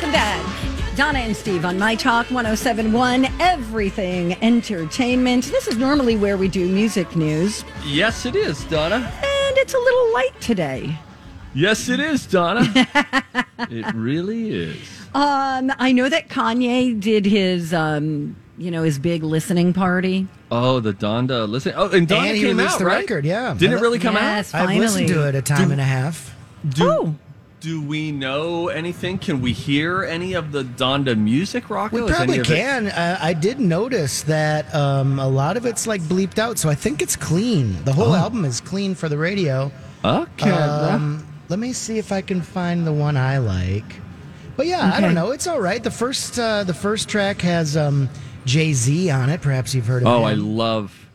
Hey, good morning. Welcome back. Donna and Steve on My Talk 1071, Everything Entertainment. This is normally where we do music news, Yes, it is, Donna. and it's a little light today. Yes, it is, Donna. it really is. Um, I know that Kanye did his, um, you know, his big listening party. Oh, the Donda. Listen. Oh, and Donda And he came released out, the right? record, yeah. Didn't it really come Yes, out? I've listened to it a time and a half. Do, Oh. Do we know anything? Can we hear any of the Donda music, Rocco? We probably can. Uh, I did notice that um, a lot of it's like bleeped out, so I think it's clean. The Oh. whole album is clean for the radio. Okay. Um, let me see if I can find the one I like. But yeah, I don't know. It's all right. The first uh, the first track has um, Jay Z on it. Perhaps you've heard of oh, him. I love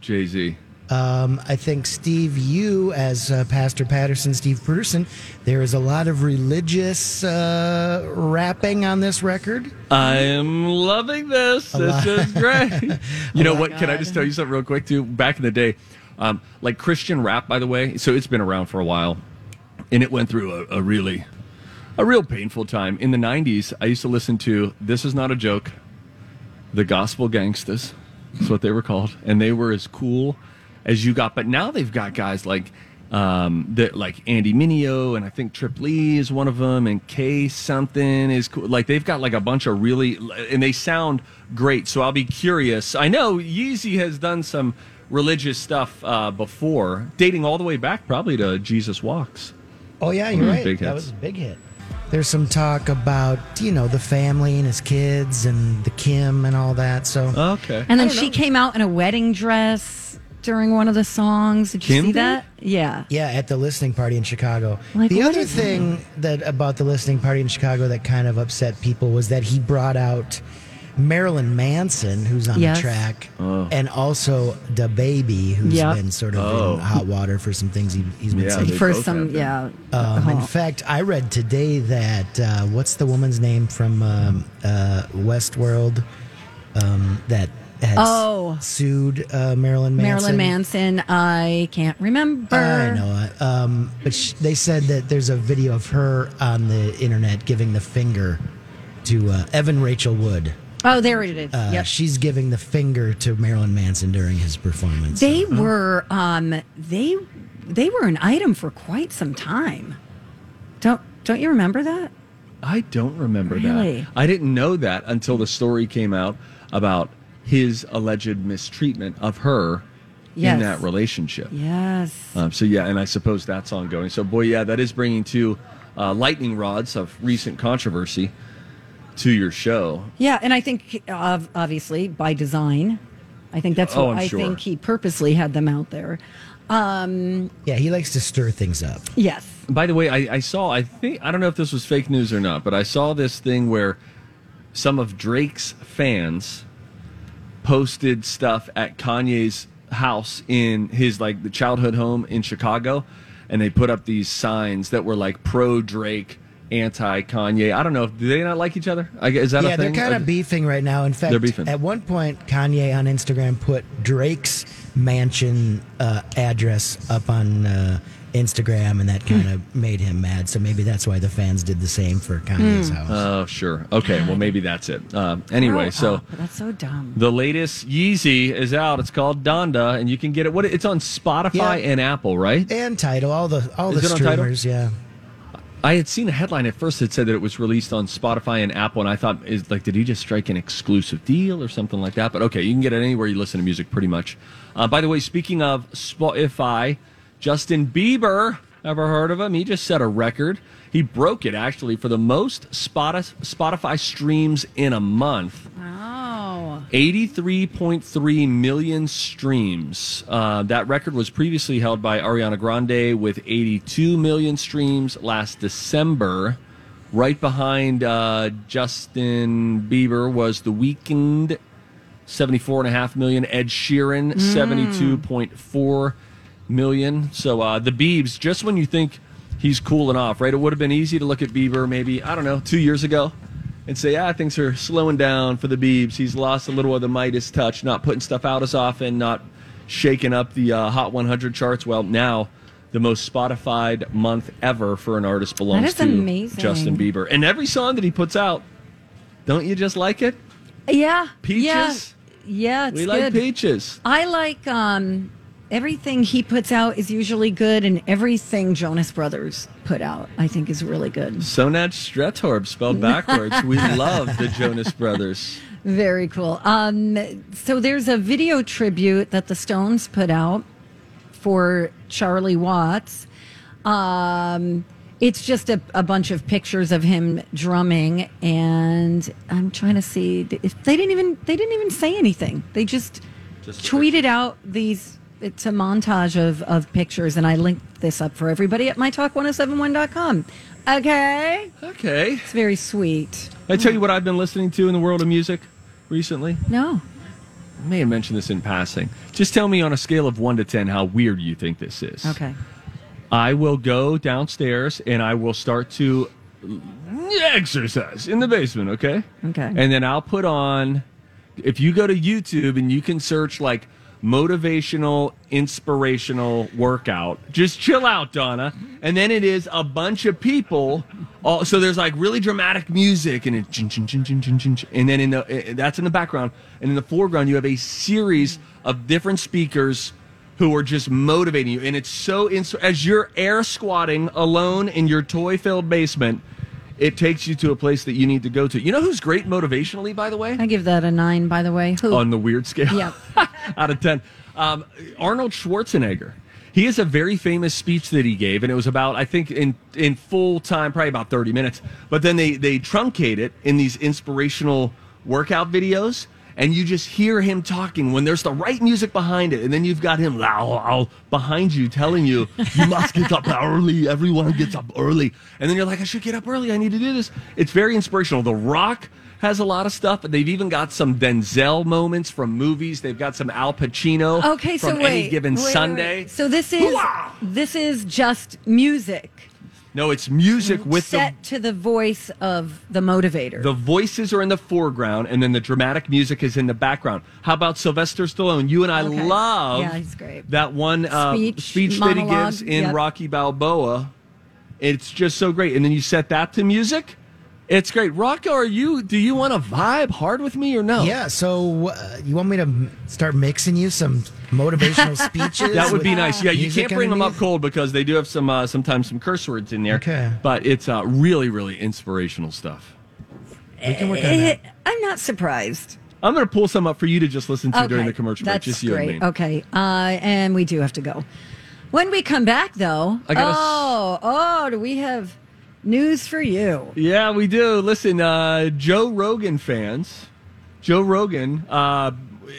Jay Z. Um, I think Steve, you as uh, Pastor Patterson, Steve Peterson, there is a lot of religious uh, rapping on this record. I am loving this. This is great. you know what? Can I just tell you something real quick too? Back in the day, um, like Christian rap, by the way. So it's been around for a while, and it went through a, a really, a real painful time in the '90s. I used to listen to. This is not a joke. The Gospel Gangstas. That's what they were called, and they were as cool as you got. But now they've got guys like. Um, that like Andy Mineo and I think Trip Lee is one of them, and K something is cool. Like they've got like a bunch of really, and they sound great. So I'll be curious. I know Yeezy has done some religious stuff uh, before, dating all the way back probably to Jesus Walks. Oh yeah, you're Mm, right. big that was a big hit. There's some talk about you know the family and his kids and the Kim and all that. So Okay. And then she came out in a wedding dress during one of the songs. Did you Kim see did? that? Yeah. yeah, at the listening party in Chicago. Like, the other thing that about the listening party in Chicago that kind of upset people was that he brought out Marilyn Manson, who's on Yes. the track, and also the baby, who's Yep. been sort of Oh. in hot water for some things he, he's been Yeah, saying. For some, have yeah. Um, in Oh. fact, I read today that uh, what's the woman's name from um, uh, Westworld um, that has Oh. sued uh, Marilyn Manson? Marilyn Manson. I can't remember. I know it. Um, but sh- they said that there's a video of her on the internet giving the finger to uh, Evan Rachel Wood. Oh, there it is. Uh, yep. She's giving the finger to Marilyn Manson during his performance. They were um they they were an item for quite some time. Don't don't you remember that? I don't remember Really? that. I didn't know that until the story came out about his alleged mistreatment of her Yes. in that relationship. Yes. Um, so yeah, and I suppose that's ongoing. So boy, yeah, that is bringing two uh, lightning rods of recent controversy to your show. Yeah, and I think uh, obviously by design. I think that's Oh, what I'm I sure. think he purposely had them out there. Um yeah, he likes to stir things up. yes. By the way, I, I saw. I think I don't know if this was fake news or not, but I saw this thing where some of Drake's fans posted stuff at Kanye's house in his like the childhood home in Chicago, and they put up these signs that were like pro Drake, anti Kanye. I don't know. Do they not like each other? I, guess- is that yeah, a thing? they're kind of beefing right now. In fact, They're beefing. at one point, Kanye on Instagram put Drake's mansion uh, address up on uh, Instagram, and that kind of made him mad. So maybe that's why the fans did the same for Kanye's house. Oh, sure. Okay. Well, maybe that's it. Um, anyway, Grow so. up. that's so dumb. The latest Yeezy is out. It's called Donda, and you can get it. What? It's on Spotify Yeah. and Apple, right? and Tidal all the all Is the it on Tidal? streamers. Yeah, I had seen a headline at first that said that it was released on Spotify and Apple, and I thought, is like, did he just strike an exclusive deal or something like that? But okay, you can get it anywhere you listen to music, pretty much. Uh, by the way, speaking of Spotify, Justin Bieber, ever heard of him? He just set a record. He broke it actually for the most Spotify streams in a month. Wow. 83.3 million streams. Uh, that record was previously held by Ariana Grande with 82 million streams last December. Right behind uh, Justin Bieber was The Weeknd, 74.5 million. Ed Sheeran, Mm. 72.4 million. So uh, the Biebs, just when you think he's cooling off, right? It would have been easy to look at Bieber maybe, I don't know, two years ago and say, ah, things are slowing down for the Biebs. He's lost a little of the Midas touch, not putting stuff out as often, not shaking up the uh, Hot 100 charts. Well, now the most Spotify month ever for an artist belongs to amazing. Justin Bieber. And every song that he puts out, don't you just like it? Yeah. Peaches? Yeah, yeah we like peaches. I like um, everything he puts out is usually good, and everything Jonas Brothers put out, I think, is really good. Sonat Stretorp spelled backwards. we love the Jonas Brothers. Very cool. Um, so there's a video tribute that the Stones put out for Charlie Watts. Um, it's just a, a bunch of pictures of him drumming, and I'm trying to see if they didn't even they didn't even say anything. They just, Just tweeted out these. It's a montage of, of pictures, and I linked this up for everybody at mytalk1071.com. Okay, Okay. it's very sweet. I tell you what I've been listening to in the world of music recently. No, I may have mentioned this in passing. Just tell me on a scale of one to ten how weird you think this is. okay. I will go downstairs and I will start to exercise in the basement, okay? Okay. And then I'll put on, if you go to YouTube and you can search like motivational, inspirational workout, just chill out, Donna. And then it is a bunch of people. All, so there's like really dramatic music and it, and then in the, eh, that's in the background. And in the foreground, you have a series of different speakers who are just motivating you. And it's so, as you're air squatting alone in your toy filled basement, it takes you to a place that you need to go to. You know who's great motivationally, by the way? I give that a nine, by the way. Who? On the weird scale? Yep. out of 10. Um, Arnold Schwarzenegger. He has a very famous speech that he gave, and it was about, I think, in, in full time, probably about 30 minutes. But then they, they truncate it in these inspirational workout videos, and you just hear him talking when there's the right music behind it. And then you've got him low, low, behind you telling you, you must get up early. Everyone gets up early. And then you're like, I should get up early. I need to do this. It's very inspirational. The Rock has a lot of stuff, but they've even got some Denzel moments from movies. They've got some Al Pacino Okay, so wait, any given wait, wait, Sunday. wait. So this is Hoo-ah! this is just music No, it's music with the set to the voice of the motivator. the voices are in the foreground and then the dramatic music is in the background. How about Sylvester Stallone? You and I Okay. love Yeah, he's great. that one uh, Speech, speech, that he gives in yep. Rocky Balboa. It's just so great. And then you set that to music. It's great. Rocco, are you do you want to vibe hard with me or no? Yeah, so uh, you want me to start mixing you some motivational speeches? That would be nice. Yeah, you can't bring them up cold because they do have some uh, sometimes some curse words in there. Okay. But it's uh, really really inspirational stuff. We can work on Eh, that. I'm not surprised. I'm going to pull some up for you to just listen to Okay, during the commercial break. That's Just you great. and me. Okay, uh, and we do have to go. When we come back, though, I gotta s- oh, oh, do we have news for you? Yeah, we do. Listen, uh, Joe Rogan fans. Joe Rogan uh,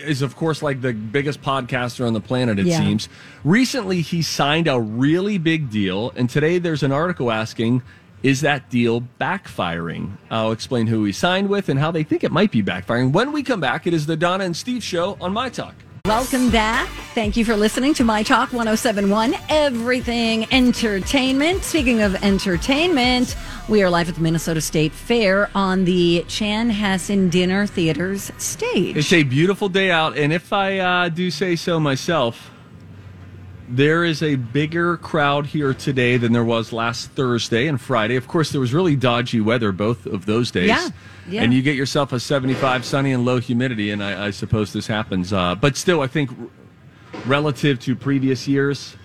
is, of course, like the biggest podcaster on the planet, it Yeah. seems. Recently, he signed a really big deal, and today there's an article asking, is that deal backfiring? I'll explain who he signed with and how they think it might be backfiring. When we come back, it is the Donna and Steve show on My Talk. Welcome back. Thank you for listening to My Talk 1071, Everything Entertainment. Speaking of entertainment, we are live at the Minnesota State Fair on the Chanhassen Dinner Theater's stage. It's a beautiful day out, and if I uh, do say so myself, there is a bigger crowd here today than there was last Thursday and Friday. Of course, there was really dodgy weather both of those days. Yeah, yeah. And you get yourself a 75 sunny and low humidity, and I, I suppose this happens. Uh, but still, I think relative to previous years,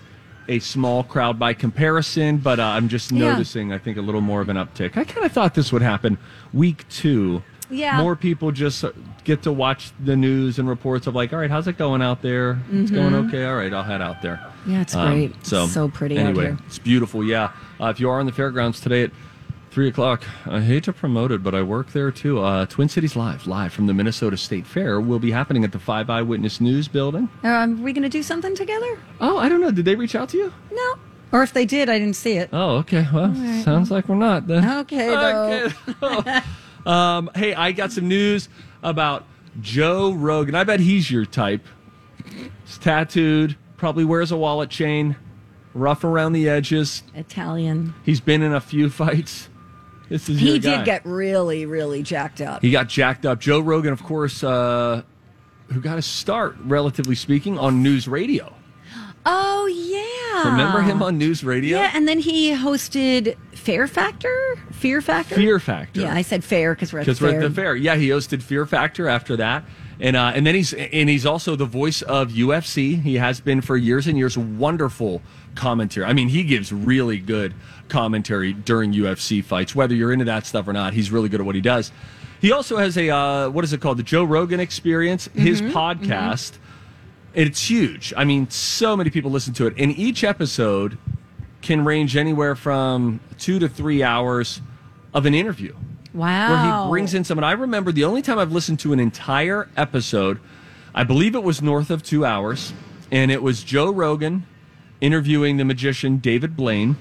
a small crowd by comparison, but uh, I'm just Yeah. noticing, I think, a little more of an uptick. I kind of thought this would happen week two. Yeah. More people just get to watch the news and reports of, like, all right, how's it going out there? It's going okay. All right, I'll head out there. Yeah, it's Um, great. so, So pretty out anyway, here. It's beautiful, yeah. Uh, if you are on the fairgrounds today at 3 o'clock, I hate to promote it, but I work there too. Uh, Twin Cities Live, live from the Minnesota State Fair, will be happening at the Five Eyewitness News Building. Um, are we going to do something together? Oh, I don't know. Did they reach out to you? No. Or if they did, I didn't see it. Oh, okay. Well, sounds like we're not then. Okay, though. Okay. um, hey, I got some news about Joe Rogan. I bet he's your type. He's tattooed, probably wears a wallet chain, rough around the edges. Italian. He's been in a few fights. This is He did get really, really jacked up. He got jacked up. Joe Rogan, of course, uh, who got his start, relatively speaking, on NewsRadio. Oh yeah. Remember him on NewsRadio? Yeah, and then he hosted Fair Factor, Fear Factor, Fear Factor. Yeah, I said fair because we're because we're at the fair. Yeah, he hosted Fear Factor after that, and uh, and then he's and he's also the voice of UFC. He has been for years and years. Wonderful commentary. I mean, he gives really good commentary during UFC fights. Whether you're into that stuff or not, he's really good at what he does. He also has a uh, what is it called? The Joe Rogan Experience. His Mm-hmm, podcast. It's huge. I mean, so many people listen to it, and each episode can range anywhere from two to three hours of an interview wow. where he brings in someone. I remember the only time I've listened to an entire episode, I believe it was north of two hours, and it was Joe Rogan interviewing the magician David Blaine,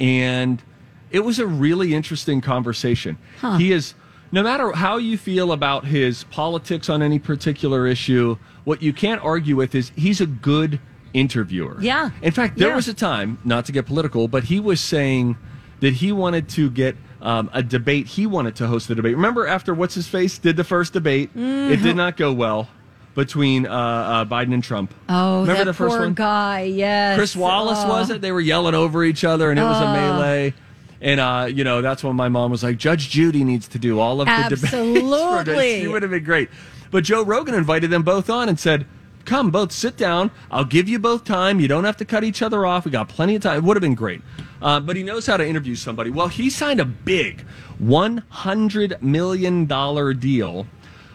and it was a really interesting conversation. He is. No matter how you feel about his politics on any particular issue, what you can't argue with is he's a good interviewer. Yeah. In fact, there Yeah. was a time, not to get political, but he was saying that he wanted to get um, a debate. He wanted to host the debate. Remember, after what's his face did the first debate, Mm-hmm. it did not go well between uh, uh, Biden and Trump. Oh, remember the first one? guy. Yes. Chris Wallace Oh. was it? They were yelling over each other, and it was a melee. And uh, you know that's when my mom was like, "Judge Judy needs to do all of the debates." Absolutely. she would have been great. But Joe Rogan invited them both on and said, "Come, both sit down. I'll give you both time. You don't have to cut each other off. We got plenty of time." It would have been great. Uh, but he knows how to interview somebody. Well, he signed a big, one hundred million dollar deal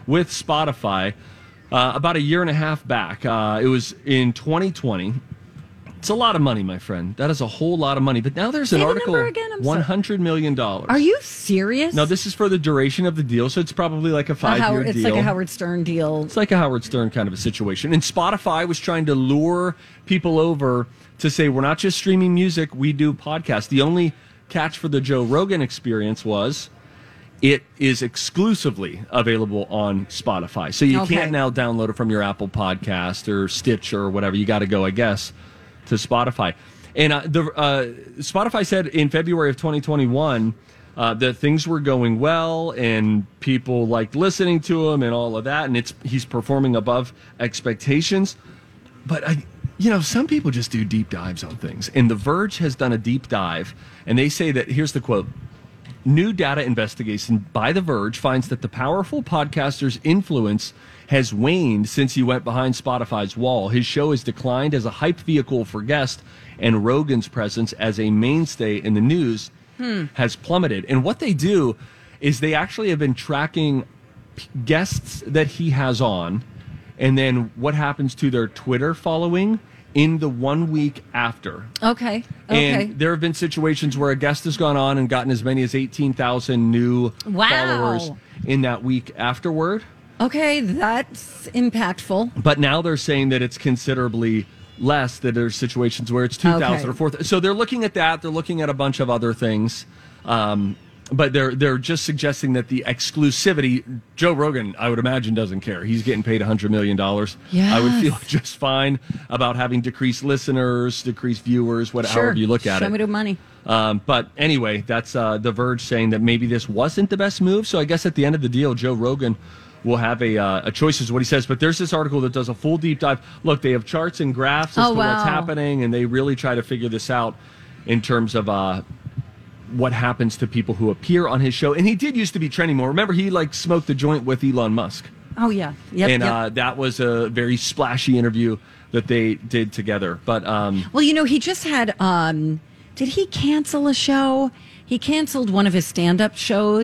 with Spotify uh, about a year and a half back. Uh, it was in 2020. It's a lot of money, my friend. That is a whole lot of money. But now there's an the article again? One hundred million dollars. Are you serious? No, this is for the duration of the deal, so it's probably like a A five year deal. It's like a Howard Stern deal. It's like a Howard Stern kind of a situation. And Spotify was trying to lure people over to say, we're not just streaming music, we do podcasts. The only catch for the Joe Rogan experience was it is exclusively available on Spotify. So you Okay. can't now download it from your Apple podcast or Stitch or whatever. You got to go, I guess, to Spotify. And uh, the uh, Spotify said in February of 2021 uh, that things were going well and people liked listening to him and all of that, and it's he's performing above expectations. But I, you know, some people just do deep dives on things, and The Verge has done a deep dive, and they say that here's the quote. New data investigation by The Verge finds that the powerful podcaster's influence has waned since he went behind Spotify's wall. His show has declined as a hype vehicle for guests, and Rogan's presence as a mainstay in the news hmm. has plummeted. And what they do is they actually have been tracking guests that he has on, and then what happens to their Twitter following in the one week after. Okay. Okay. And there have been situations where a guest has gone on and gotten as many as 18,000 new Wow. followers in that week afterward. okay, that's impactful. But now they're saying that it's considerably less, that there's situations where it's 2,000 Okay. or 4,000. So they're looking at that. They're looking at a bunch of other things. Um, but they're they're just suggesting that the exclusivity. Joe Rogan, I would imagine, doesn't care. He's getting paid hundred million dollars. I would feel just fine about having decreased listeners, decreased viewers, whatever Sure. you look at Show it. me the money. Um, but anyway, that's uh, The Verge saying that maybe this wasn't the best move. So I guess at the end of the deal, Joe Rogan will have a, uh, a choice, is what he says. But there's this article that does a full deep dive. Look, they have charts and graphs as Oh, to what's happening, and they really try to figure this out in terms of uh, what happens to people who appear on his show. And he did used to be trending more. Remember, he like smoked the joint with Elon Musk Oh yeah. yeah. and yep. uh, that was a very splashy interview that they did together. But um, Well, you know, he just had. um Did he cancel a show? He canceled one of his stand-up shows.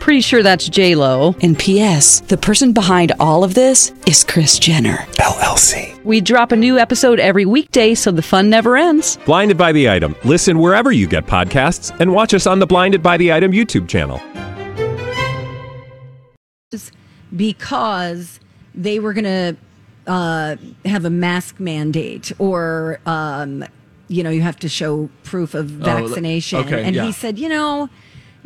Pretty sure that's J Lo. And P.S. The person behind all of this is Kris Jenner LLC. We drop a new episode every weekday, so the fun never ends. Blinded by the item. Listen wherever you get podcasts, and watch us on the Blinded by the Item YouTube channel. because they were going to uh, have a mask mandate or, um, you know, you have to show proof of vaccination. okay, and yeah. he said, you know,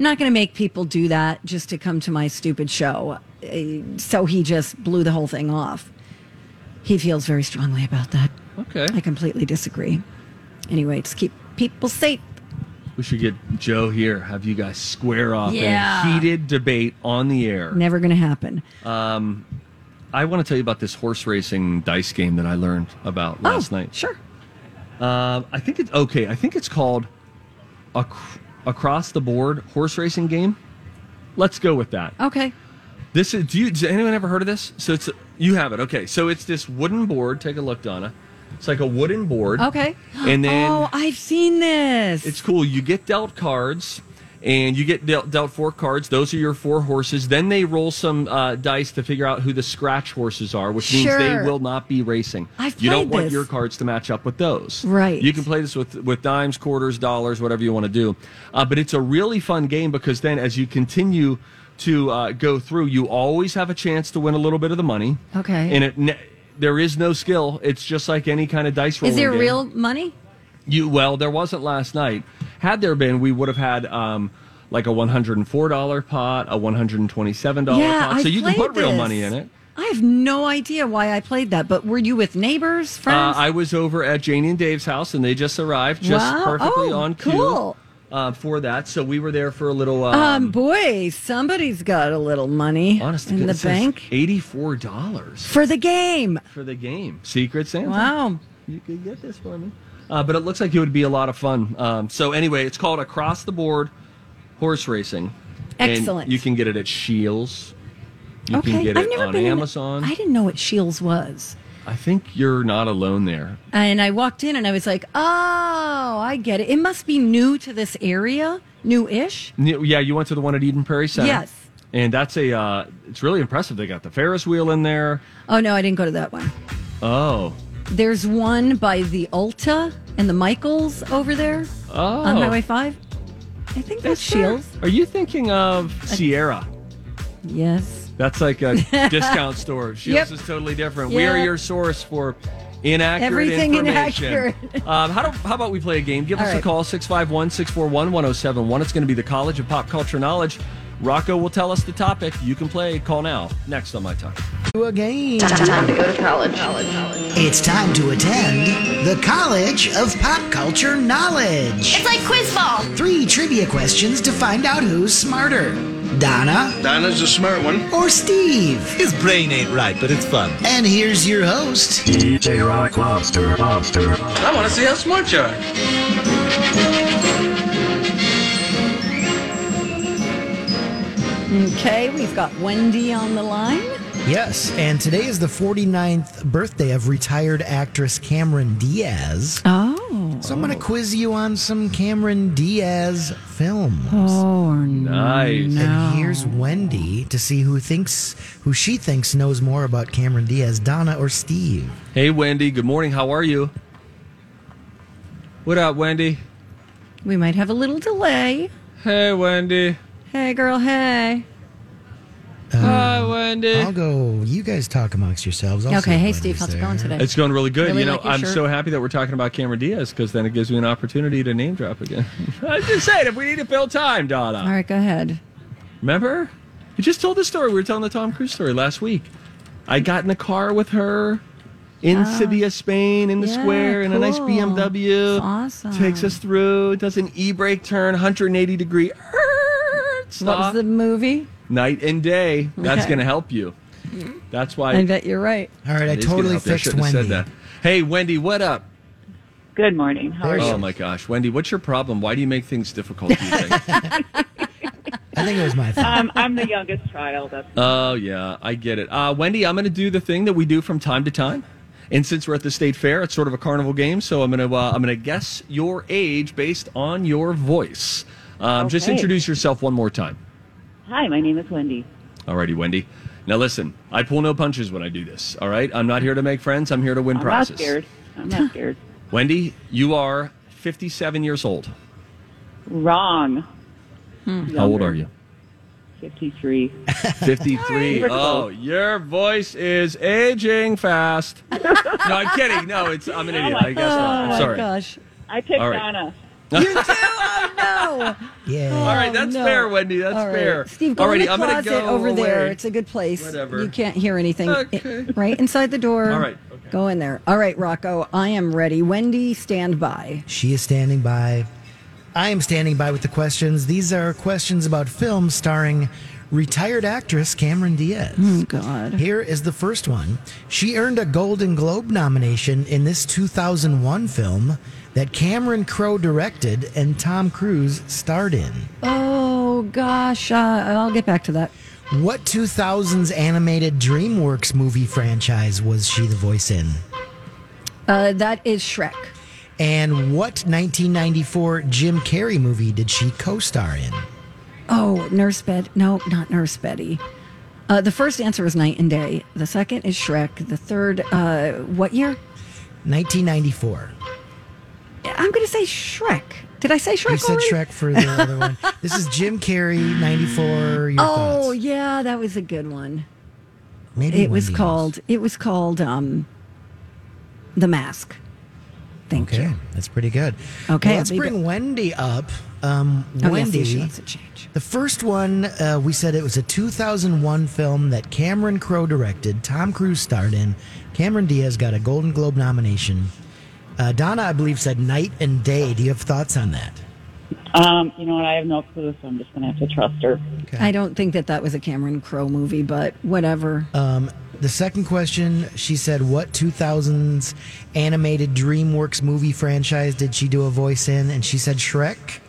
I'm not going to make people do that just to come to my stupid show. Uh, So he just blew the whole thing off. He feels very strongly about that. okay, I completely disagree. Anyway, just keep people safe. we should get Joe here. Have you guys square off Yeah. in a heated debate on the air. Never going to happen. Um, I want to tell you about this horse racing dice game that I learned about last oh, night. Sure. Uh, I think it's okay. I think it's called Ac- across the board horse racing game. Let's go with that. Okay. This is. Do you? Has anyone ever heard of this? So it's you have it. Okay. So it's this wooden board. Take a look, Donna. It's like a wooden board. Okay. And then oh, I've seen this. it's cool. You get dealt cards, and you get dealt, dealt four cards. Those are your four horses. Then they roll some uh, dice to figure out who the scratch horses are, which means they will not be racing. I've you don't played want this. your cards to match up with those. Right. You can play this with with dimes, quarters, dollars, whatever you want to do. Uh, but it's a really fun game because then as you continue to uh, go through, you always have a chance to win a little bit of the money. Okay. And it. Ne- there is no skill. It's just like any kind of dice rolling Is there game. real money? You well, there wasn't last night. Had there been, we would have had um, like a one hundred and four dollar pot, a one hundred and twenty seven dollar yeah, pot. I So you can put real money in it. I have no idea why I played that, but were you with neighbors, Uh, friends? I was over at Janie and Dave's house, and they just arrived, just Wow. perfectly Oh, on cue cool. uh, for that. So we were there for a little. Um, um, boy, somebody's got a little money honest in the bank eighty four dollars for the game. for the game. Secret Santa. Wow. you could get this for me. Uh, but it looks like it would be a lot of fun. Um, so anyway, it's called Across the Board Horse Racing. And Excellent. you can get it at Scheels. You okay, can get I've it never on been in- Amazon. I didn't know what Scheels was. I think you're not alone there. And I walked in and I was like, oh, I get it. It must be new to this area, new ish. N- Yeah, you went to the one at Eden Prairie Center. Yes. And that's a, uh, it's really impressive. They got the Ferris wheel in there. Oh, no, I didn't go to that one. Oh. There's one by the Ulta and the Michaels over there Oh. on Highway 5. I think that's Scheels. Are you thinking of Sierra? Yes. That's like a discount store. Scheels Yep. is totally different. We are your source for inaccurate Everything information. inaccurate. um, how, do, how about we play a game? Give All us a call, 651 641 1071. It's going to be the College of Pop Culture Knowledge. Rocco will tell us the topic. You can play. Call now. Next on My Talk. To a game. Time to go to college. college. It's time to attend the College of Pop Culture Knowledge. It's like quiz ball. Three trivia questions to find out who's smarter Donna Donna's a smart one. or Steve. His brain ain't right, but it's fun. And here's your host, DJ Rock Lobster, Lobster. I want to see how smart you are. Okay, we've got Wendy on the line. Yes, and today is the 49th birthday of retired actress Cameron Diaz. Oh. So I'm going to quiz you on some Cameron Diaz films. Oh, Nice. And here's Wendy to see who thinks who she thinks knows more about Cameron Diaz, Donna or Steve. Hey, Wendy. Good morning. How are you? What up, Wendy? We might have a little delay. Hey, Wendy. Hey, girl, hey. Hi, Wendy. I'll go. You guys talk amongst yourselves. I'll Okay, hey Wendy's Steve, how's it there. going today? It's going really good. Really you know, like I'm shirt. so happy that we're talking about Cameron Diaz because then it gives me an opportunity to name drop again. I'm just saying, if we need to fill time, Donna. All right, go ahead. Remember? You just told the story. We were telling the Tom Cruise story last week. I got in the car with her in Sevilla, Spain, in the Ah. Yeah, square, in a nice cool. BMW. Awesome. Takes us through, does an e brake turn, 180 degree. What was the movie? Knight and day. That's Okay. going to help you. That's why. I bet you're right. All right, I it is gonna totally help you. I fixed shouldn't have Wendy. said that. Hey, Wendy, what up? Good morning. How are There's- you? Oh my gosh, Wendy, what's your problem? Why do you make things difficult? Do you think? I think it was my fault. Um, I'm the youngest child. That's oh yeah, I get it. Uh, Wendy, I'm going to do the thing that we do from time to time, and since we're at the state fair, it's sort of a carnival game. So I'm going to uh, I'm going to guess your age based on your voice. Um, Just introduce yourself one more time. Hi, my name is Wendy. Alrighty, Wendy. Now listen, I pull no punches when I do this. All right, I'm not here to make friends. I'm here to win prizes. I'm not scared. I'm not scared. Wendy, you are 57 years old. Wrong. How old are you? 53. 53. Oh, your voice is aging fast. no, I'm kidding. No, it's I'm an idiot. I guess Oh not. my Sorry. gosh. I picked All right. Donna. You do? Oh no. Yeah. All right, that's oh, no. fair, Wendy. That's All right. fair. Steve, go Alrighty, in the I'm gonna closet go over there. It's a good place. Whatever. You can't hear anything. Okay. It- right inside the door. All right, okay. Go in there. All right, Rocco. I am ready. Wendy, stand by. She is standing by. I am standing by with the questions. These are questions about films starring retired actress Cameron Diaz. Oh God. Here is the first one. She earned a Golden Globe nomination in this 2001 film that Cameron Crowe directed and Tom Cruise starred in. Oh gosh. Uh, I'll get back to that. What 2000s animated DreamWorks movie franchise was she the voice in? Uh, that is Shrek. And what 1994 Jim Carrey movie did she co star in? Oh, Nurse Betty. No, not Nurse Betty. Uh, the first answer is Knight and Day. The second is Shrek. The third, uh, what year? 1994. I'm going to say Shrek. Did I say Shrek? You said already? Shrek for the other one. This is Jim Carrey, 94. Your Oh thoughts? yeah, that was a good one. Maybe it was called. It was called um, The Mask. Thank Okay, you. that's pretty good. Okay, Well, let's bring Wendy up. Um, Oh, yes, Wendy, she wants to change. the first one, uh, we said it was a 2001 film that Cameron Crowe directed, Tom Cruise starred in. Cameron Diaz got a Golden Globe nomination. Uh, Donna, I believe, said Knight and Day. Do you have thoughts on that? Um, you know what? I have no clue, so I'm just going to have to trust her. I don't think that that was a Cameron Crowe movie, but whatever. Um, the second question, she said, what 2000s animated DreamWorks movie franchise did she do a voice in? And she said Shrek.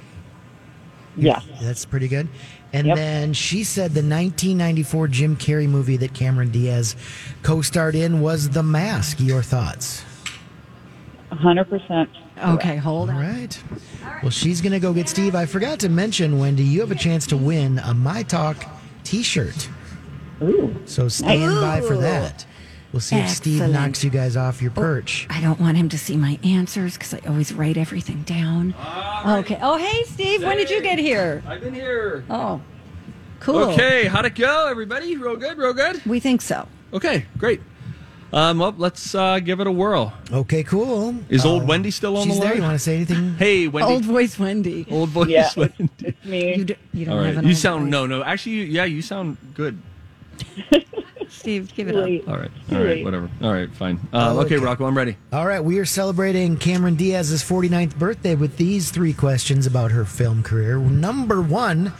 Yeah. That's pretty good. And Yep. then she said the 1994 Jim Carrey movie that Cameron Diaz co starred in was The Mask. Your thoughts? 100%. Okay, hold on. All right. Well, she's going to go get Steve. I forgot to mention, Wendy, you have a chance to win a My Talk t shirt. Ooh. So stand by for that. We'll see if Steve knocks you guys off your oh, perch. I don't want him to see my answers because I always write everything down. Okay. Oh, hey, Steve. When did you get here? I've been here. Oh, cool. Okay, how'd it go, everybody? Real good, real good. We think so. Okay, great. Um, well, let's uh, give it a whirl. Okay, cool. Is old Uh, Wendy still on the side? she's the there. You want to say anything? Hey, Wendy. Old voice Wendy. Old voice Yeah, Wendy. it's me. You, d- you don't All have right. an You old sound voice. no, no. Actually, you, yeah, you sound good. Steve, give it up. All right, all right. Whatever. All right. Fine. Uh, Oh, okay, okay. Rocco, I'm ready. All right, we are celebrating Cameron Diaz's 49th birthday with these three questions about her film career. Number one,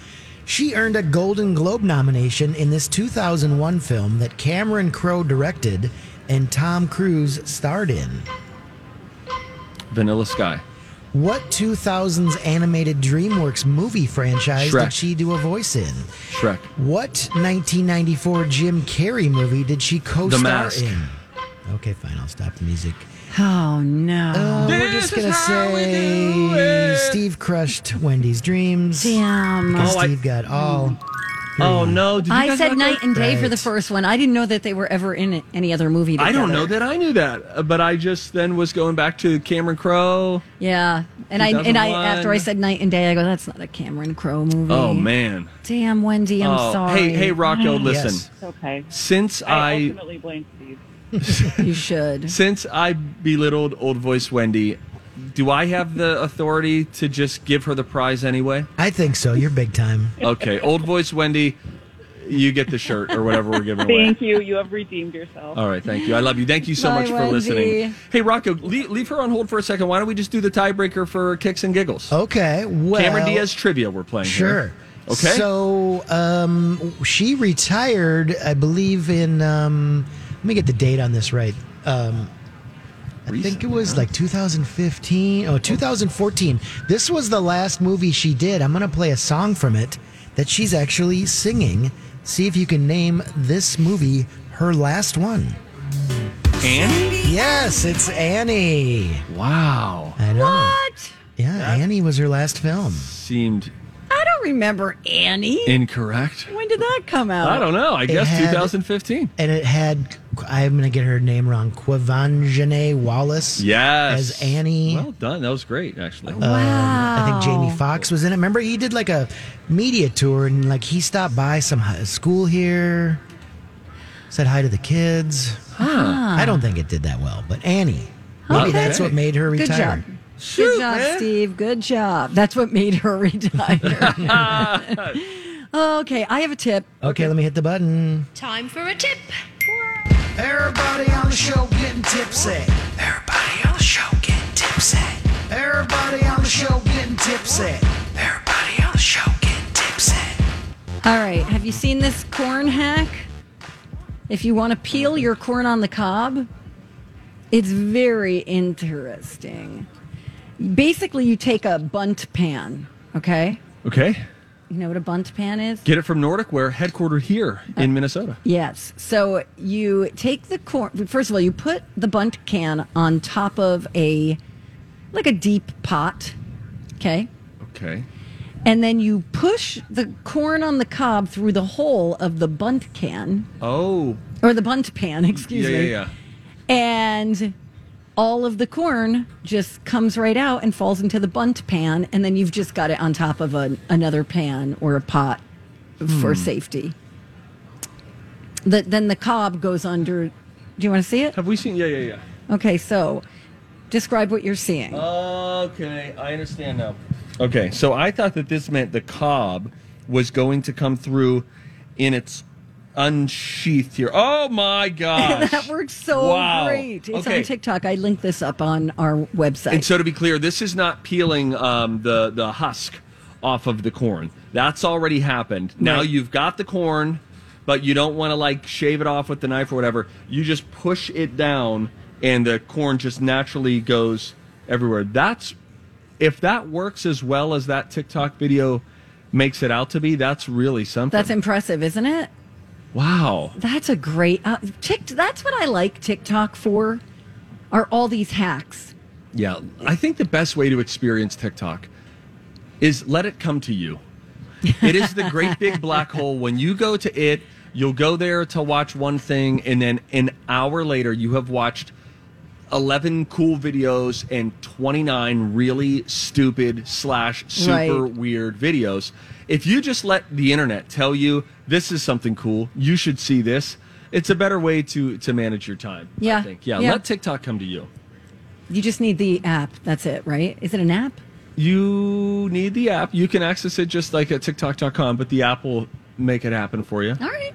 she earned a Golden Globe nomination in this 2001 film that Cameron Crowe directed and Tom Cruise starred in. Vanilla Sky. What 2000s animated DreamWorks movie franchise Shrek. did she do a voice in? Shrek. What 1994 Jim Carrey movie did she co-star Mask. in? Okay, fine. I'll stop the music. Oh, no. Uh, we're just gonna say. Steve crushed Wendy's dreams. Damn. Because Oh, I- Steve got all Scream. Oh no! Did you I guys said Knight go? and day for the first one. I didn't know that they were ever in any other movie. Together. I don't know that I knew that, uh, but I just then was going back to Cameron Crowe. Yeah, and I and I after I said Knight and day, I go, that's not a Cameron Crowe movie. Oh man! damn Wendy, I'm oh, sorry. hey, hey, Rocco, listen. Yes. Okay. Since I I ultimately blame Steve. you should. since I belittled old voice Wendy, do I have the authority to just give her the prize anyway? I think so. You're big time. Okay, old voice Wendy, you get the shirt or whatever we're giving away. Thank you. You have redeemed yourself. All right, thank you. I love you. Thank you so Bye, much for Wendy. listening. Hey, Rocco, leave, leave her on hold for a second. Why don't we just do the tiebreaker for kicks and giggles? Okay. Well, Cameron Diaz trivia we're playing Sure. here. Okay. So um, she retired, I believe, in. Um, let me get the date on this right. Um, I think it was like 2015. Oh, 2014. This was the last movie she did. I'm going to play a song from it that she's actually singing. See if you can name this movie her last one. Annie? Yes, it's Annie. Wow. I know. What? Yeah, Annie was her last film. Seemed I don't remember Annie. incorrect. when did that come out? I don't know. I guess had- 2015. And it had, I'm going to get her name wrong, Quvenzhané Wallis. Yes. As Annie. Well done. That was great, actually. Um, I think Jamie Wow. Foxx was in it. Remember, he did like a media tour and like he stopped by some hi- school here, said hi to the kids. I don't think it did that well, but Annie. Maybe Okay. that's what made her Good retire. job. Shoot, Good job, man. Steve. Good job. That's what made her retire. okay, I have a tip. Okay, let me hit the button. Time for a tip. Everybody on the show getting tipsy. Everybody on the show getting tipsy. Everybody on the show getting tipsy. Everybody on the show getting tipsy. All right, have you seen this corn hack? If you want to peel your corn on the cob, it's very interesting. Basically, you take a Bundt pan, okay? Okay. You know what a Bundt pan is? Get it from Nordic Ware, headquartered here in uh, Minnesota. Yes. So you take the corn. First of all, you put the Bundt can on top of a like a deep pot. Okay. Okay. And then you push the corn on the cob through the hole of the Bundt can Oh. or the Bundt pan, excuse yeah, me. yeah, yeah. And all of the corn just comes right out and falls into the Bundt pan, and then you've just got it on top of a, another pan or a pot for Hmm. safety. The, then the cob goes under. Do you want to see it? Have we seen? Yeah, yeah, yeah. Okay, so describe what you're seeing. Okay, I understand now. Okay, so I thought that this meant the cob was going to come through in its unsheathed here. Oh my god, that works so Wow. great. It's Okay. on TikTok. I linked this up on our website. And so to be clear, this is not peeling um, the the husk off of the corn. That's already happened. Now Right. you've got the corn, but you don't want to like shave it off with the knife or whatever. You just push it down, and the corn just naturally goes everywhere. That's if that works as well as that TikTok video makes it out to be. That's really something. That's impressive, isn't it? Wow. That's a great uh, Tik. That's what I like TikTok for. Are all these hacks? Yeah, I think the best way to experience TikTok is let it come to you. It is the great big black hole. When you go to it, you'll go there to watch one thing, and then an hour later, you have watched 11 cool videos and 29 really stupid slash super Right. weird videos. If you just let the internet tell you this is something cool, you should see this. It's a better way to to manage your time. I Yeah. think. Yeah, Yeah. let TikTok come to you. You just need the app. That's it, right? Is it an app? You need the app. You can access it just like at TikTok.com, but the app will make it happen for you. All right.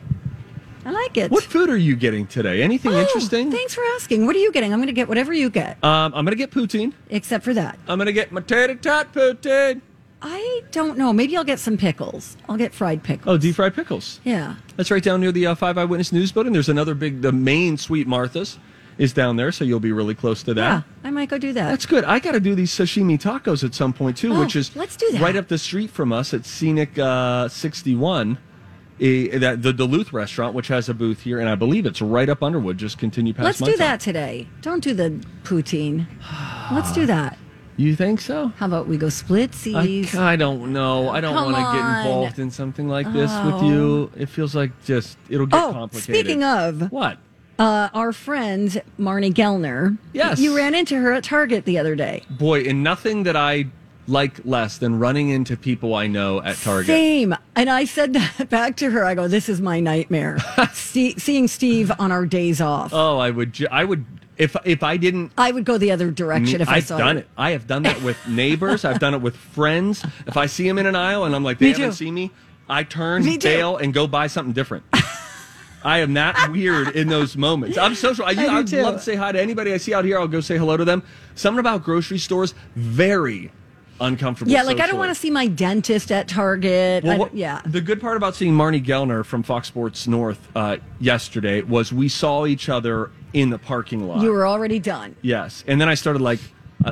I like it. What food are you getting today? Anything Oh, interesting? Thanks for asking. What are you getting? I'm going to get whatever you get, Um, I'm gonna get poutine. except for that. I'm gonna get my tater tot poutine. I don't know. Maybe I'll get some pickles. I'll get fried pickles. Oh, deep fried pickles. Yeah. That's right down near the uh, Five Eyewitness News building. There's another big, the main Sweet Martha's is down there, so you'll be really close to that. Yeah. I might go do that. That's good. I got to do these sashimi tacos at some point too, Oh, which is let's do that. right up the street from us at Scenic uh, 61, that the Duluth restaurant, which has a booth here, and I believe it's right up Underwood. Just continue past. Let's do town. that today. Don't do the poutine. Let's do that. You think so? How about we go split I? I don't know. I don't Come want to get on. involved in something like this Oh. with you. It feels like just it'll get oh, complicated. speaking of what? uh, our friend Marnie Gellner. Yes. you ran into her at Target the other day. Boy, and nothing that I like less than running into people I know at Target. Same. And I said that back to her. I go, "This is my nightmare." See, seeing Steve on our days off. Oh, I would. ju- I would if if I didn't. I would go the other direction if I I've saw done you. it. I have done that with neighbors. I've done it with friends. If I see them in an aisle and I'm like, they Me haven't too. seen me, I turn, Me too. bail, and go buy something different. I am that weird in those moments. I'm social. I, I'd too. love to say hi to anybody I see out here. I'll go say hello to them. Something about grocery stores, very uncomfortable. Yeah, like I don't want to see my dentist at Target. Well, what- yeah. The good part about seeing Marney Gellner from Fox Sports North uh, yesterday was we saw each other in the parking lot. You were already done. Yes, and then I started like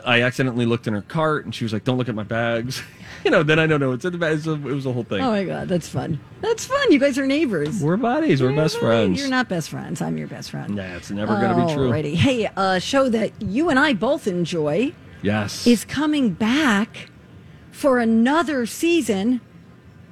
I accidentally looked in her cart, and she was like, "Don't look at my bags." you know, then I don't know it's in the bag. It's It was a whole thing. Oh my god, that's fun. That's fun. You guys are neighbors. We're buddies. We're best friends. You're not best friends. I'm your best friend. Nah, it's never gonna be true. Alrighty. Hey, a show that you and I both enjoy Yes. is coming back for another season,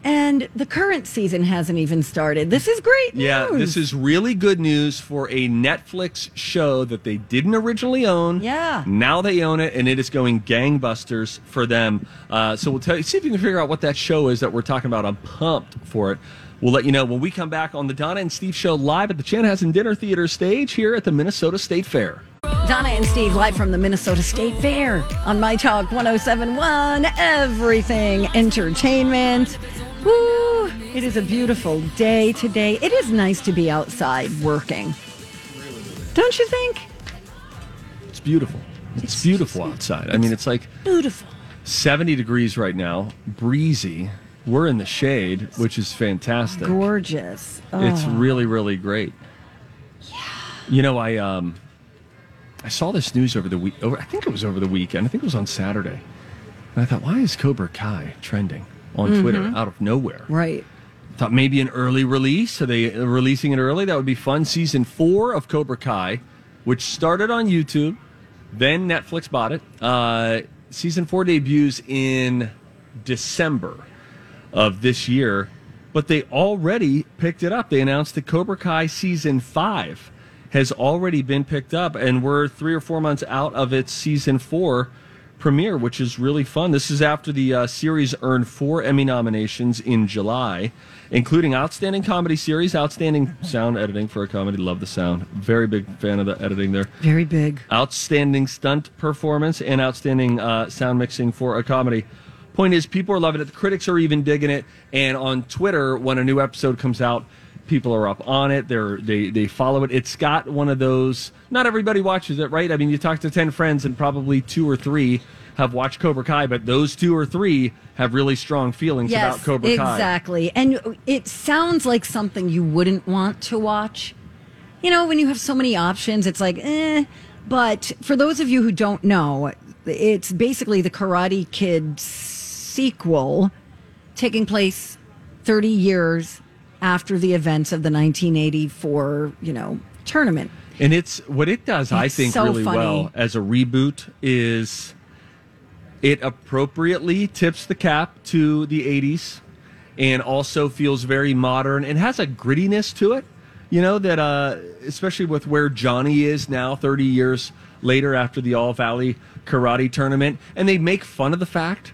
and the current season hasn't even started. This is great news. yeah, this is really good news for a Netflix show that they didn't originally own. Yeah. Now they own it, and it is going gangbusters for them. Uh, so we'll tell you, see if you can figure out what that show is that we're talking about. I'm pumped for it. We'll let you know when we come back on the Donna and Steve show live at the Chanhassen Dinner Theater stage here at the Minnesota State Fair. Donna and Steve live from the Minnesota State Fair on My Talk 1071, Everything Entertainment. Woo! It is a beautiful day today. It is nice to be outside working. Don't you think? It's beautiful. It's, beautiful outside. I mean, it's like Beautiful. 70 degrees right now, breezy. We're in the shade, which is fantastic. Gorgeous. It's Oh. really, really great. Yeah. You know, I um, I saw this news over the week. Over, I think it was over the weekend. I think it was on Saturday. And I thought, why is Cobra Kai trending on Twitter Mhm. out of nowhere? Right. Thought maybe an early release. Are they releasing it early? That would be fun. Season four of Cobra Kai, which started on YouTube, then Netflix bought it. Uh, season four debuts in December of this year, but they already picked it up. They announced that Cobra Kai season five has already been picked up, and we're three or four months out of its season four premiere, which is really fun. This is after the uh, series earned four Emmy nominations in July, including Outstanding Comedy Series, Outstanding Sound Editing for a Comedy. Love the sound. Very big fan of the editing there. Very big. Outstanding Stunt Performance and Outstanding uh, Sound Mixing for a Comedy. Point is, people are loving it. The critics are even digging it. And on Twitter, when a new episode comes out, people are up on it. They're they they follow it. It's got one of those. Not everybody watches it, right? I mean, you talk to ten friends, and probably two or three have watched Cobra Kai, but those two or three have really strong feelings Yes, about Cobra Kai. exactly. And it sounds like something you wouldn't want to watch. You know, when you have so many options, it's like, eh. But for those of you who don't know, it's basically the Karate Kid sequel taking place 30 years after the events of the 1984, you know, tournament. And it's what it does, I think, so really funny. well as a reboot is it appropriately tips the cap to the 80s and also feels very modern and has a grittiness to it. You know, that uh, especially with where Johnny is now, 30 years later after the All Valley Karate Tournament. And they make fun of the fact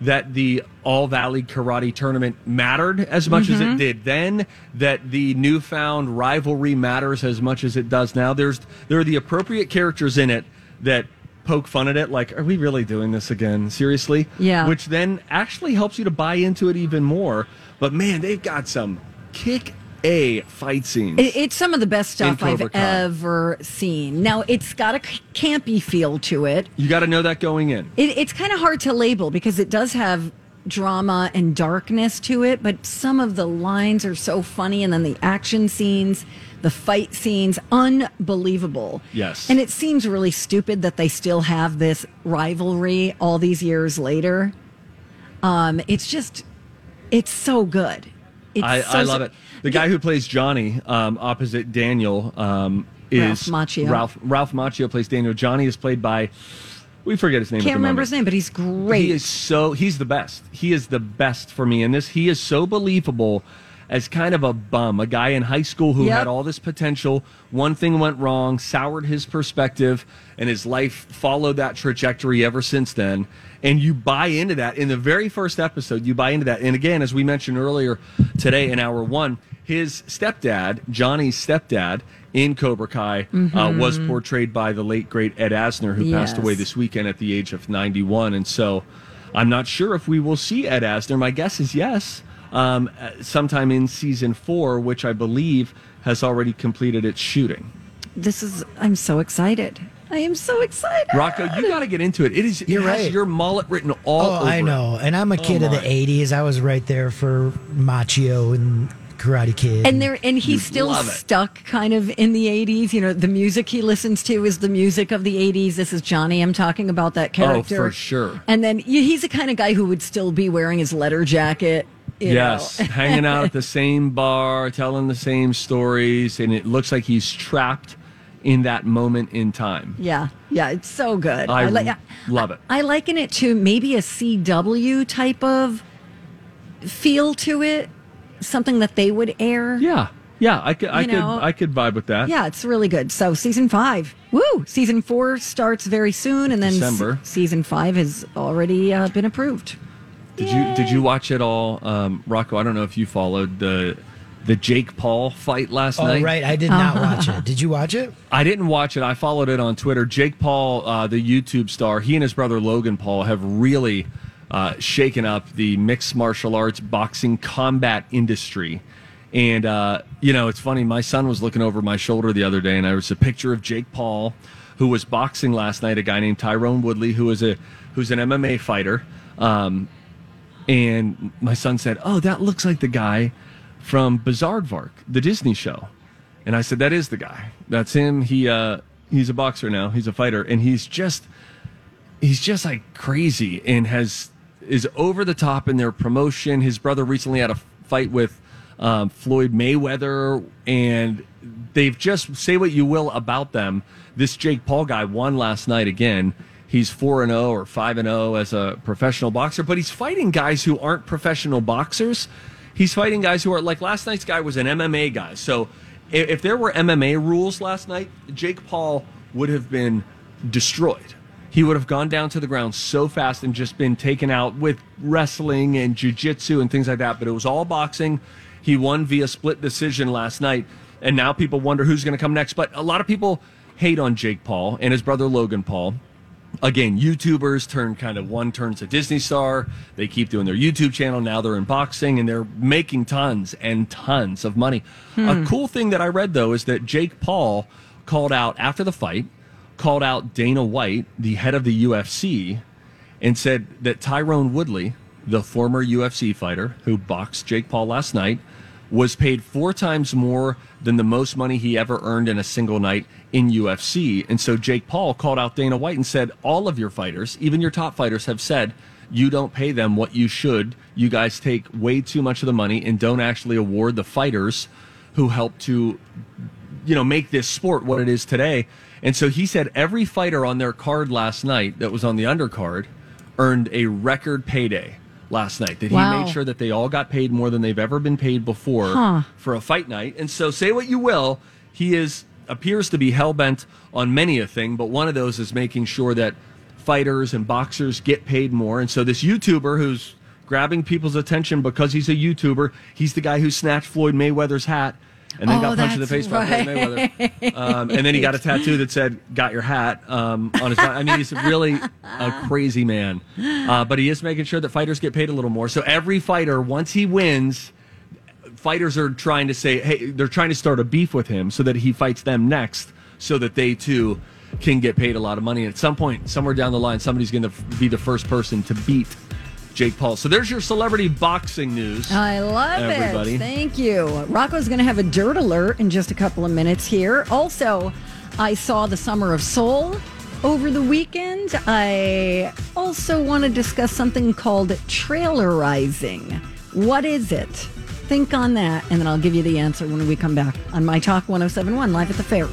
that the All Valley Karate Tournament mattered as much as it Mhm. did then, that the newfound rivalry matters as much as it does now. There's there are the appropriate characters in it that poke fun at it like are we really doing this again seriously Yeah. which then actually helps you to buy into it even more but man they've got some kick a fight scenes It, it's some of the best stuff I've ever seen. Now, it's got a campy feel to it. you got to know that going in It, it's kind of hard to label because it does have drama and darkness to it, but some of the lines are so funny, and then the action scenes, the fight scenes, unbelievable. Yes. And it seems really stupid that they still have this rivalry all these years later. Um, it's just, it's so good. It's I, so- I love it. The guy who plays Johnny um, opposite Daniel um, is Ralph Macchio. Ralph, Ralph Macchio plays Daniel. Johnny is played by we forget his name. at Can't remember moment. his name, but he's great. He is so he's the best. He is the best for me in this. He is so believable as kind of a bum, a guy in high school who Yep. had all this potential. One thing went wrong, soured his perspective, and his life followed that trajectory ever since then. And you buy into that in the very first episode. You buy into that. And again, as we mentioned earlier today in hour one, his stepdad, Johnny's stepdad in Cobra Kai, uh, Mhm. was portrayed by the late great Ed Asner, who passed away this weekend at the age of 91. And so I'm not sure if we will see Ed Asner. My guess is yes, um, uh, sometime in season four, which I believe has already completed its shooting. This is. I'm so excited. I am so excited. Rocco, you got to get into it. It is. You're it has right. your mullet written all Oh, over. I it. know. And I'm a Oh, kid of the 80s. I was right there for Macchio and Karate Kid. And there, and he's still stuck kind of in the '80s. You know, the music he listens to is the music of the '80s. This is Johnny. I'm talking about that character. Oh, for sure. And then he's the kind of guy who would still be wearing his leather jacket. you Yes, know. hanging out at the same bar, telling the same stories, and it looks like he's trapped in that moment in time. Yeah, yeah, it's so good. I like. love it. I liken it to maybe a CW type of feel to it, something that they would air. Yeah, yeah, I could, I could, know, I could vibe with that. Yeah, it's really good. So season five, woo! Season four starts very soon, and then se- December. season five has already uh, been approved. Did you did you watch it all, um, Rocco? I don't know if you followed the the Jake Paul fight last oh, night. right. I did not watch it. Did you watch it? I didn't watch it. I followed it on Twitter. Jake Paul, uh, the YouTube star, he and his brother Logan Paul have really uh, shaken up the mixed martial arts boxing combat industry. And, uh, you know, it's funny. My son was looking over my shoulder the other day, and there was a picture of Jake Paul, who was boxing last night, a guy named Tyron Woodley, who is a who's an MMA fighter. Um, and my son said, "Oh, that looks like the guy from Bizaardvark, the Disney show." And I said, "That is the guy. That's him. He uh, he's a boxer now. He's a fighter, and he's just he's just like crazy and has is over the top in their promotion. His brother recently had a fight with um, Floyd Mayweather, and they've just say what you will about them. This Jake Paul guy won last night again. He's four and zero or five and zero as a professional boxer, but he's fighting guys who aren't professional boxers. He's fighting guys who are like last night's guy was an MMA guy. So if, if there were MMA rules last night, Jake Paul would have been destroyed. He would have gone down to the ground so fast and just been taken out with wrestling and jujitsu and things like that. But it was all boxing. He won via split decision last night, and now people wonder who's going to come next. But a lot of people hate on Jake Paul and his brother Logan Paul again, YouTubers turn kind of one turns a Disney star. They keep doing their YouTube channel. Now they're in boxing and they're making tons and tons of money. Hmm. A cool thing that I read though is that Jake Paul called out after the fight, called out Dana White, the head of the UFC, and said that Tyron Woodley, the former UFC fighter who boxed Jake Paul last night, was paid four times more than the most money he ever earned in a single night in UFC. And so Jake Paul called out Dana White and said, All of your fighters, even your top fighters, have said you don't pay them what you should. You guys take way too much of the money and don't actually award the fighters who help to you know make this sport what it is today. And so he said every fighter on their card last night that was on the undercard earned a record payday last night. That Wow. he made sure that they all got paid more than they've ever been paid before Huh. for a fight night. And so say what you will, he is appears to be hell bent on many a thing, but one of those is making sure that fighters and boxers get paid more. And so this YouTuber who's grabbing people's attention because he's a YouTuber, he's the guy who snatched Floyd Mayweather's hat and then Oh, got punched in the face by Floyd Mayweather. Um, and then he got a tattoo that said "Got your hat" um, on his. I mean, he's really a crazy man, uh, but he is making sure that fighters get paid a little more. So every fighter, once he wins, fighters are trying to say, "Hey," they're trying to start a beef with him so that he fights them next, so that they too can get paid a lot of money. And at some point, somewhere down the line, somebody's going to be the first person to beat Jake Paul. So there's your celebrity boxing news. I love everybody. it. Thank you. Rocco's going to have a dirt alert in just a couple of minutes here. Also, I saw the Summer of Soul over the weekend. I also want to discuss something called trailerizing. What is it? Think on that, and then I'll give you the answer when we come back on My Talk 1071 live at the fair.